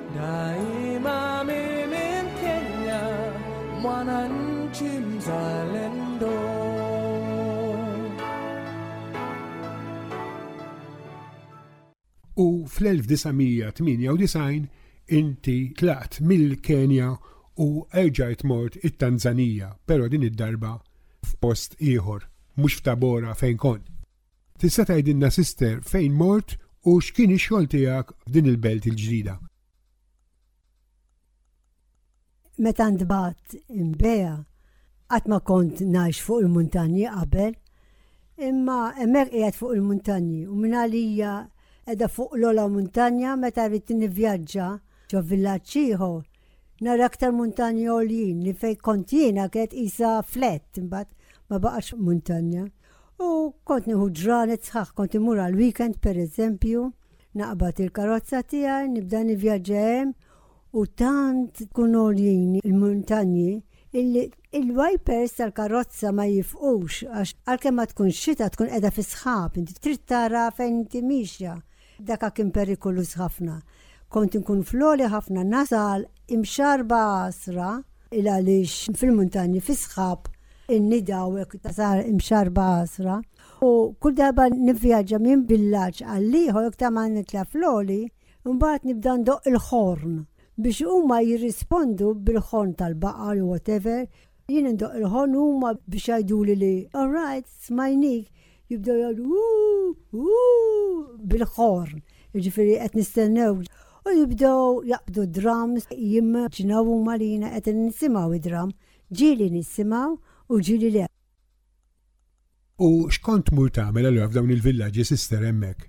U fl-1998 inti tlaqt mill-Kenja u erġajt mort it-Tanzanija, pero din id-darba f'post ieħor, mhux f'Tabora fejn kont. Tista' tgħidilna sister fejn mort u x'kien ix-xogħol tiegħek f'din il-belt il-ġdida? Meta ntbagħat imbegħa qatt ma kont ngħix fuq il-muntanji qabel, imma hemmhekk qiegħed fuq il-muntanji u minn għalija qiegħda fuq l-ola muntanja meta rrid nivvjaġġa ġo villaġġ ieħor nara aktar muntanji għoljin li fejn kont jiena kienet isa flet imbagħad ma baqax muntanja. U kont nieħu ġranet sħaħ, kont imur għal weekend pereżempju, naqbad il-karozza tiegħi, nibda nivvjaġġa hemm u tant tkun għoljin il-muntanji illi il-wipers tal-karozza ma jifqux għax għalkemm ma tkun xita tkun qiegħda fis-sħab, inti trid tara fejn inti mixja. Daka kien perikoluż ħafna. Kont inkun fl-għoli ħafna nasal imxarba għasra il għaliex fil-muntanji fis-sħab innidaw hekk tasal imxarba għasra. U kull darba nivvjaġġa minn villaġġ għal ieħor iktar ma nitla fl-għoli, mbagħad nibda ndoq il-ħorn biex huma jirrispondu bil-ħorn tal-baqar u whatever Jien indoqq il-ħon huma biex jgħiduli li all right, smajnik, jibdew jgħidu bil-ħorn, jiġifieri qed nistennew u jibdew jaqbdu drums jimmaġinaw huma li jiena qed nisimgħu id-dram, ġieli nisimgħu u ġieli le. U x'kont tmur tagħmel allura f'dawn il-villaġġi sister hemmhekk?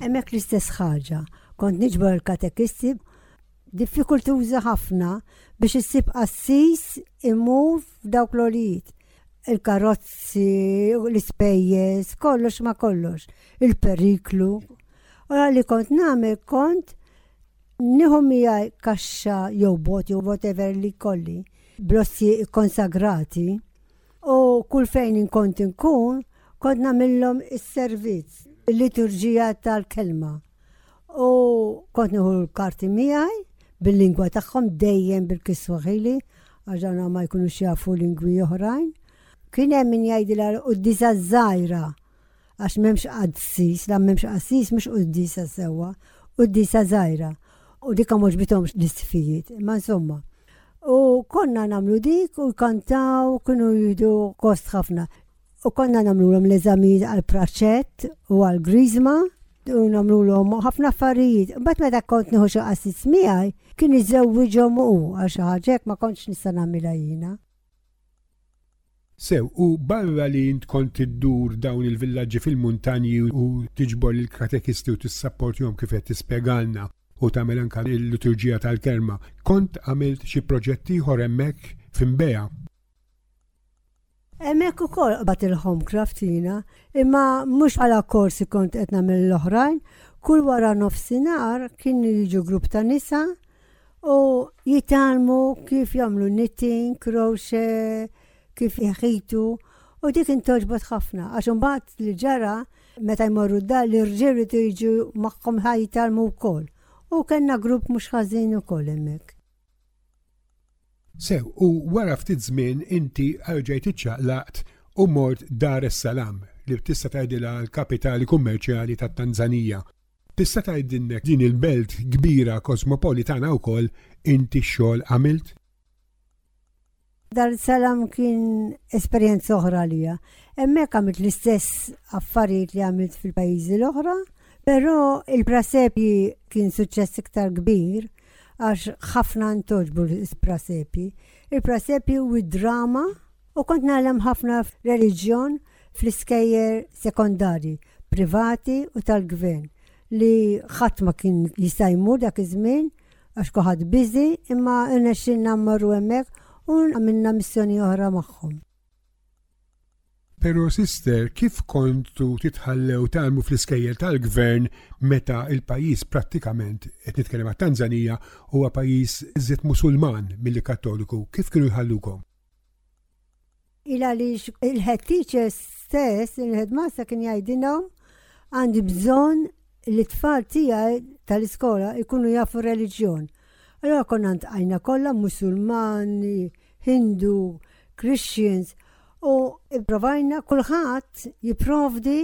Hemmhekk l-istess ħaġa, kont niġbor il-katekisti diffikultuża ħafna biex issib qassis imur f'dawk l-olijiet. Il-karozzi, l-ispejjeż, kollox ma kollox, il-periklu. Ora li kont nagħmel kont nieħu miegħi kaxxa jew bot jew whatever li kolli, blossi konsagrati U kull fejn inkont inkun, kont nagħmilhom is-servizz, il-liturġija tal-kelma. U kont nieħu l-karti miegħi bil-lingwa tagħhom dejjem bil-kiswaħili, għax ma jkunux jafu lingwi oħrajn. Kien hemm min jgħidilha u d-disa żgħira Għax m'hemmx qadsis, la m'hemmx qassis mhux quddisa sewwa, quddisa żgħira. U dik ma ġbitomx l-isfijiet, imma insomma. U konna nagħmlu dik u jkantaw kienu jidu kost ħafna. U konna nagħmluhom l-eżamijiet għal praċett u għal griżma u nagħmluhom ħafna affarijiet. Imbagħad meta kont nieħu xi qassis miegħi kien iżewwiġhom u għax ħaġek ma kontx nista' nagħmilha jiena. Sew, u barra li int kont iddur dawn il-villaġġi fil-muntanji u tiġbor lill-katekisti u tissapportihom kif qed tispjegalna u tagħmel anke l-liturġija tal-kelma, kont għamilt xi proġett ieħor hemmhekk f'Inbea? Hemmhekk ukoll qbadt il-home craft jiena, imma mhux bħala korsi kont qed nagħmel l-oħrajn, kull wara nofsinhar kienu jiġu grupp ta' nisa, U jitgħallmu kif jagħmlu knitting, crochet, kif jħitu u dik intoġbot ħafna għax imbagħad li ġara meta jmorru d-dar li rġiel irid jiġu magħhom ħajtalmu wkoll. U kellna grupp mhux ħażin ukoll hemmhekk. Sew, u wara ftit żmien inti arġajt iċċaqlaqt u mort Dar es Salam li tista' tgħidilha l-kapitali kummerċjali tat-Tanzanija. Tista' tgħidilna din il-belt kbira kosmopolitana wkoll inti x'xogħol għamilt? Dar is-Salam kien esperjenza oħra għalija. Hemmhekk għamilt l-istess affarijiet li għamilt fil-pajjiżi l-oħra, però il-prasepji kien suċċess iktar kbir għax ħafna ntoġbu l-prasepji. Il-prasepji u d-drama U kont ngħallem ħafna f'reliġjon fl-iskejjer sekondarji, privati u tal-gvern, li ħadd ma kien jista' jmur dak iż-żmien għax kuħadd biżi, imma irnexxinna mmorru hemmhekk u għamilna missjoni oħra magħhom. Pero sister, kif kontu titħallew tagħmlu fl-iskejjel tal-gvern meta il-pajjiż prattikament qed nitkellem għat-Tanzanija huwa pajjiż iżjed Musulman milli Kattoliku, kif kienu jħallukom? il għaliex il-head teacher stess, il-headmaster kien jgħidilhom għandi bżonn li tfal tiegħi tal-iskola jkunu jafu reliġjon. Allora konna ntqajna kollha musulmani, hindu, Christians u ipprovajna kulħadd jipprovdi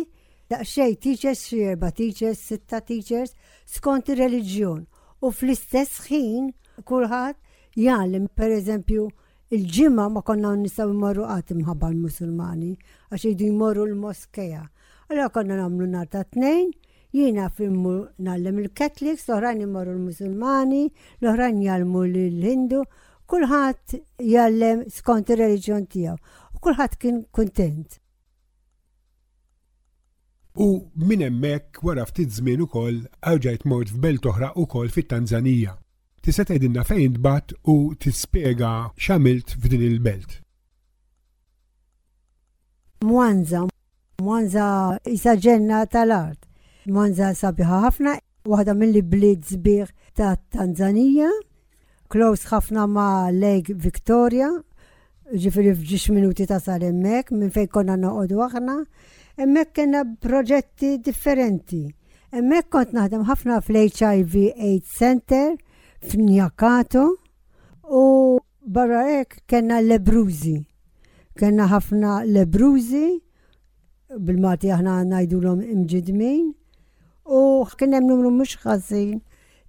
daqsxejn teachers xi erba' teachers, sitta teachers skont ir-reliġjon. U fl-istess ħin kulħadd jgħallim pereżempju Il-Ġimgħa ma konna nistgħu mmorru qatt imħabba l-Musulmani għax iridu jmorru l-moskea. Allura konna nagħmlu nhar ta' tnejn, jiena fimmu nallem il-Catholics, l-oħrajn imorru l-Musulmani, l-oħrajn jallmu l-Hindu, kulħadd jallem skont ir-reliġjon tiegħu. U kulħadd kien kuntent. U minn hemmhekk wara ftit żmien ukoll arġajt mort f'belt oħra ukoll fit-Tanzanija. Tista' tgħidilna fejn intbagħat u tispjega x'għamilt f'din il-belt? Mwanza, Mwanza isa ġenna tal-art. Mwanza sabiħa ħafna, waħda mill bliet sbieħ ta' Tanzanija, close ħafna ma' Lake Victoria, Ġifiri f'ġiex minuti tasal hemmhekk minn fejn konna noqogħdu aħna, hemmhekk kena proġetti differenti. Hemmhekk kont naħdem ħafna fl-HIV AIDS Center f'Njakato u barra hekk kena lebrużi. Kena ħafna lebrużi bil-Malti aħna ngħidulhom imġidmin u kien hemm numru mhux ħażin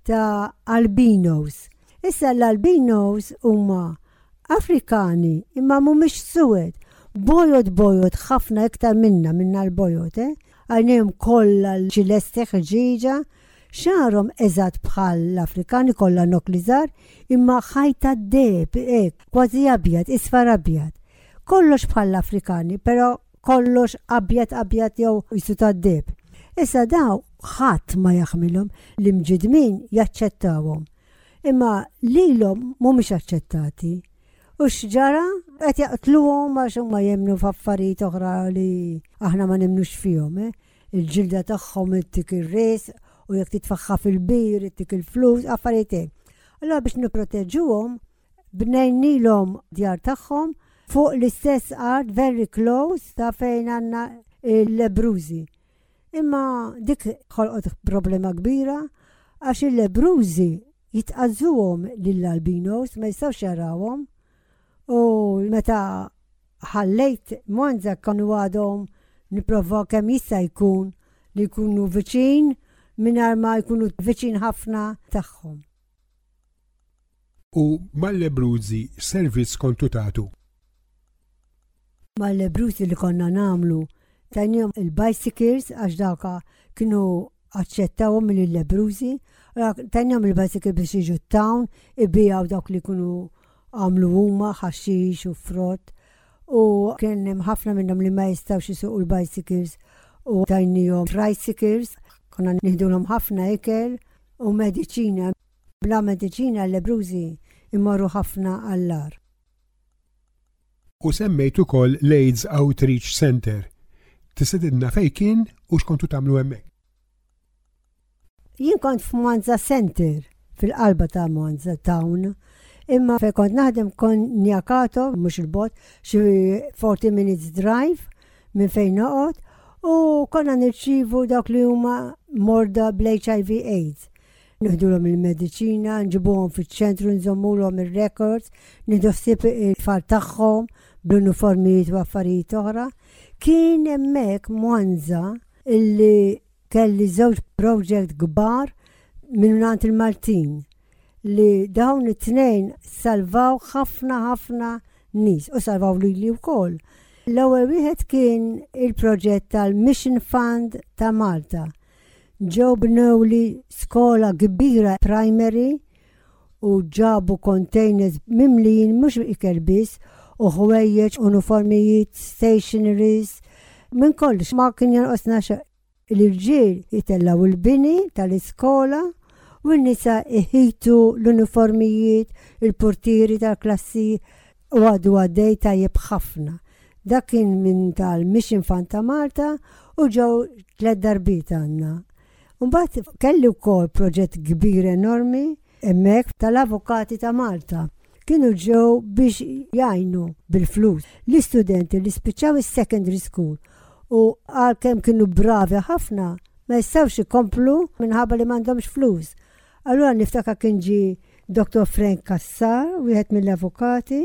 ta' albinos. Issa l-albinos huma Afrikani imma mhumiex suwed. Bojod bojod ħafna iktar minna minna l-bojod, eh? Għajnejhom kollha l-ċilesti ħġiġa, xarhom eżatt bħal l-Afrikani kollha nokli żgħar, imma ħajta deb, hekk, kważi abjad, isfar abjad. Kollox bħall-Afrikani, però kollox abjad abjad jew qisu tad-deheb. Issa daw ħadd ma jaħmilhom, l-imġidmin jaċċettawhom. Imma lilhom mhumiex aċċettati. U x'ġara? Qed jaqtluhom għax huma jemmnu f'affarijiet oħra li aħna ma nemmnux fihom, eh? il-ġilda tagħhom ittik ir-ris u jekk titfaħħa fil-bir ittik il-flus, affarijiet hekk. Allora biex nipproteġuhom, Bnejnilhom djar tagħhom fuq l-istess art very close ta' fejn għandna l-Lebrużi. Imma dik ħolqot problema kbira għax il-Lebrużi jitqażżuhom lill-albinos ma jistgħux jarawhom u meta ħallejt Monza konu għadhom niprovaw kemm jista' jkun li jkunu viċin mingħajr ma jkunu viċin ħafna tagħhom. U mal-lebbrużi x'servizz kontu tagħtu? Mal-lebbrużi li konna nagħmlu, tajniehom il-bicycles għax dawk kienu aċċettawhom mill-lebbrużi, tajniehom il-bicycle biex jiġu t-town, ibijaw dawk li jkunu għamlu huma ħaxix u frott. U kien hemm ħafna minnhom li ma jistgħux isuqu l-bicycles u tajniehom tricycles, konna nieħdulhom ħafna ikel. u mediċina, bla mediċina l-lebbrużi jmorru ħafna għall-agħar. U semmejt ukoll l-AIDS Outreach Center. Tista' tidna fejn kien u x'kontu tagħmlu hemmhekk? Jien kont f'Monza Center, fil-qalba ta' Monza Town, imma fe kont naħdem kon Niakato, mhux il-bot, xi 40 minutes drive, minn fejn noqgħod u konna nirċievu dawk li huma morda bl-HIV AIDS. Nħdulhom il-mediċina, nġibuhom fiċ-ċentru, nżommulhom ir-records, nidossib il-far tagħhom bl-uniformijiet u affarijiet oħra. Kien hemmhekk mwanza illi kelli żewġ project kbar minnant il-Maltin li dawn it-tnejn salvaw ħafna ħafna nis u salvaw li li wkoll. L-ewwel wieħed kien il-proġett tal-Mission Fund ta' Malta. Ġew bnew li skola kbira primary u ġabu containers mimlijin mhux ikel biss u ħwejjeġ, uniformijiet, stationaries, minn kollox ma kien jonqosna xejn. L-irġiel jitellgħu l-bini tal-iskola u n-nisa jħitu l-uniformijiet, il-purtieri tal-klassi u għadu għaddej tajjeb ħafna. Dak kien minn tal-Mission Fund ta' Malta u ġew tliet darbiet għandna. Mbagħad kelli wkoll proġett kbir enormi hemmhekk tal-Avukati ta' Malta. Kienu ġew biex jgħinu bil-flus l-istudenti li spiċċaw is-secondary school u għalkemm kienu bravi ħafna ma jistgħux ikomplu minħabba li m'għandhomx flus. Allura niftakar kien ġi Dr. Frank Kassar, wieħed mill-avukati,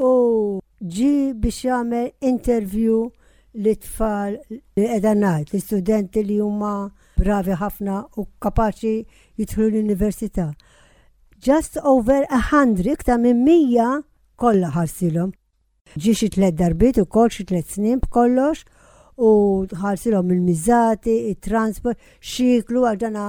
u Ġie biex jagħmel interview lit-tfal li qiegħda ngħid, l-istudenti li huma bravi ħafna u kapaċi jidħlu l-università. Just over a hundred, iktar minn mija kollha ħarsilhom. Ġie xi tliet darbiet ukoll xi tliet snin b'kollox u ħarsilhom il-miżati, it-transport, xiklu għal dana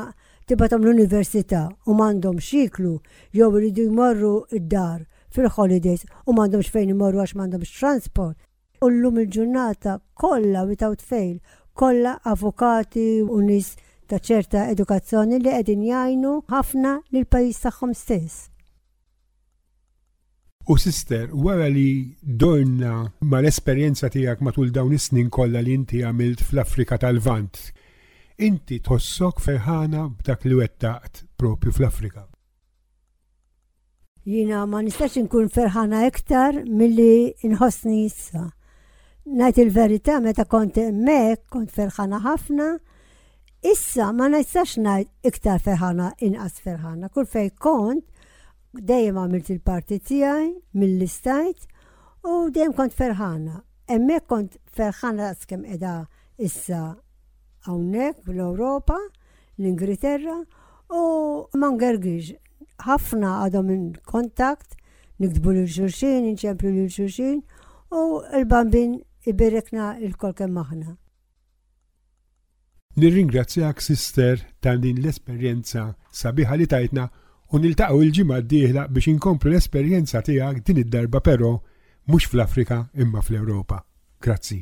tibatom l-università u m'għandhom xiklu jew iridu jmorru id-dar fil-holidays u m'għandhomx fejn imorru għax m'għandhomx transport. U llum il-ġurnata kollha without fail, kollha avukati u nies ta' ċerta edukazzjoni li qegħdin jgħinu ħafna lill-pajjiż tagħhom stess. U sister, wara li dorna mal-esperjenza tiegħek matul dawn is-snin kollha li inti għamilt fl-Afrika tal-Lvant, inti tħossok ferħana b'dak li wettaqt propju fl-Afrika? Jiena ma nistax inkun ferħana iktar milli nħossni issa. Ngħid il-verità meta kont hemmhekk kont ferħana ħafna, issa ma nistax ngħid iktar ferħana inqas ferħana. Kull fejn kont dejjem għamilt il-parti tiegħi mill-istajt u dejjem kont ferħana. Hemmhekk kont ferħana skemm qiegħda issa Hawnhekk bl-Ewropa, l-Ingilterra u Mangergiġ. Ħafna għadhom in kontakt, nikdbu lil xulxin, inċemplu lil xulxin u l-bambin ibirekna il-kol kemm aħna. Nirringrazzjak sister ta' din l-esperjenza sabiħa li tajtna u niltaqgħu il-ġimgħa d-dieħla biex inkomplu l-esperjenza tiegħek din id-darba però mhux fl-Afrika imma fl-Ewropa. Grazzi.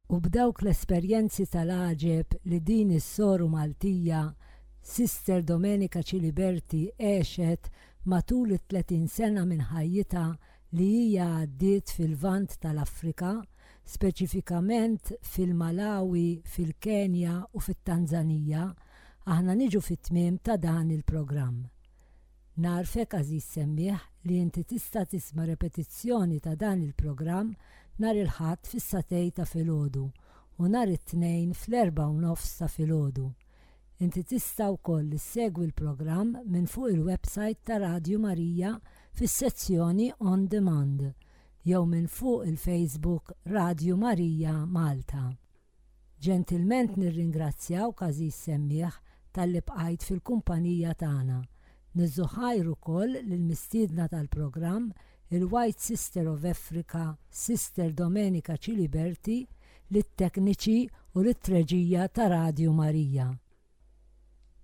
u b'dawk l-esperjenzi tal-għaġeb li din is-sor u Maltija, Sister Domenica Ciliberti għexet matul it-tletin sena minn ħajjitha li hija għaddiet fil-Lvant tal-Afrika, speċifikament fil-Malawi, fil-Kenja u fit-Tanzanija, aħna niġu fit-tmiem ta' dan il-programm. Nagħrfek għażiż semmiegħ li inti tista' tisma' repetizzjoni ta' dan il-programm nhar il-Ħadd fis-satej ta' filgħodu u nhar it-Tnejn fl-erbgħa u nofs ta' filgħodu. Inti tista' wkoll issegwi l-programm minn fuq il-websajt ta' Radju Marija fis-sezzjoni On Demand jew minn fuq il-Facebook Radju Marija Malta. Ġentilment nirringrazzjawk, għażiż semmiegħ, talli bqajt fil-kumpanija tagħna. Niżżu ħajr ukoll lill-mistiedna tal-programm, il-White Sister of Africa, Sister Domenica Ciliberti, lit-tekniċi u lit-treġija ta' Radju Marija.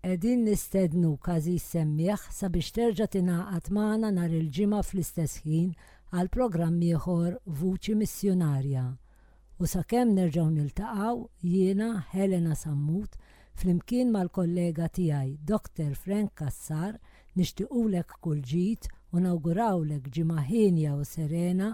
Qegħdin nistednuk għażiż semmiegħ sabiex terġa' tingħaqad magħna nhar il-Ġimgħa fl-istess ħin għal programm ieħor Vuċi Missjunarja. U sakemm nerġgħu niltaqgħu, jiena, Helena Sammut, flimkien mal-kollega tiegħi Dr. Frank Cassar nixtiequlek kull ġid u nawgurawlek ġimgħa hienja u serena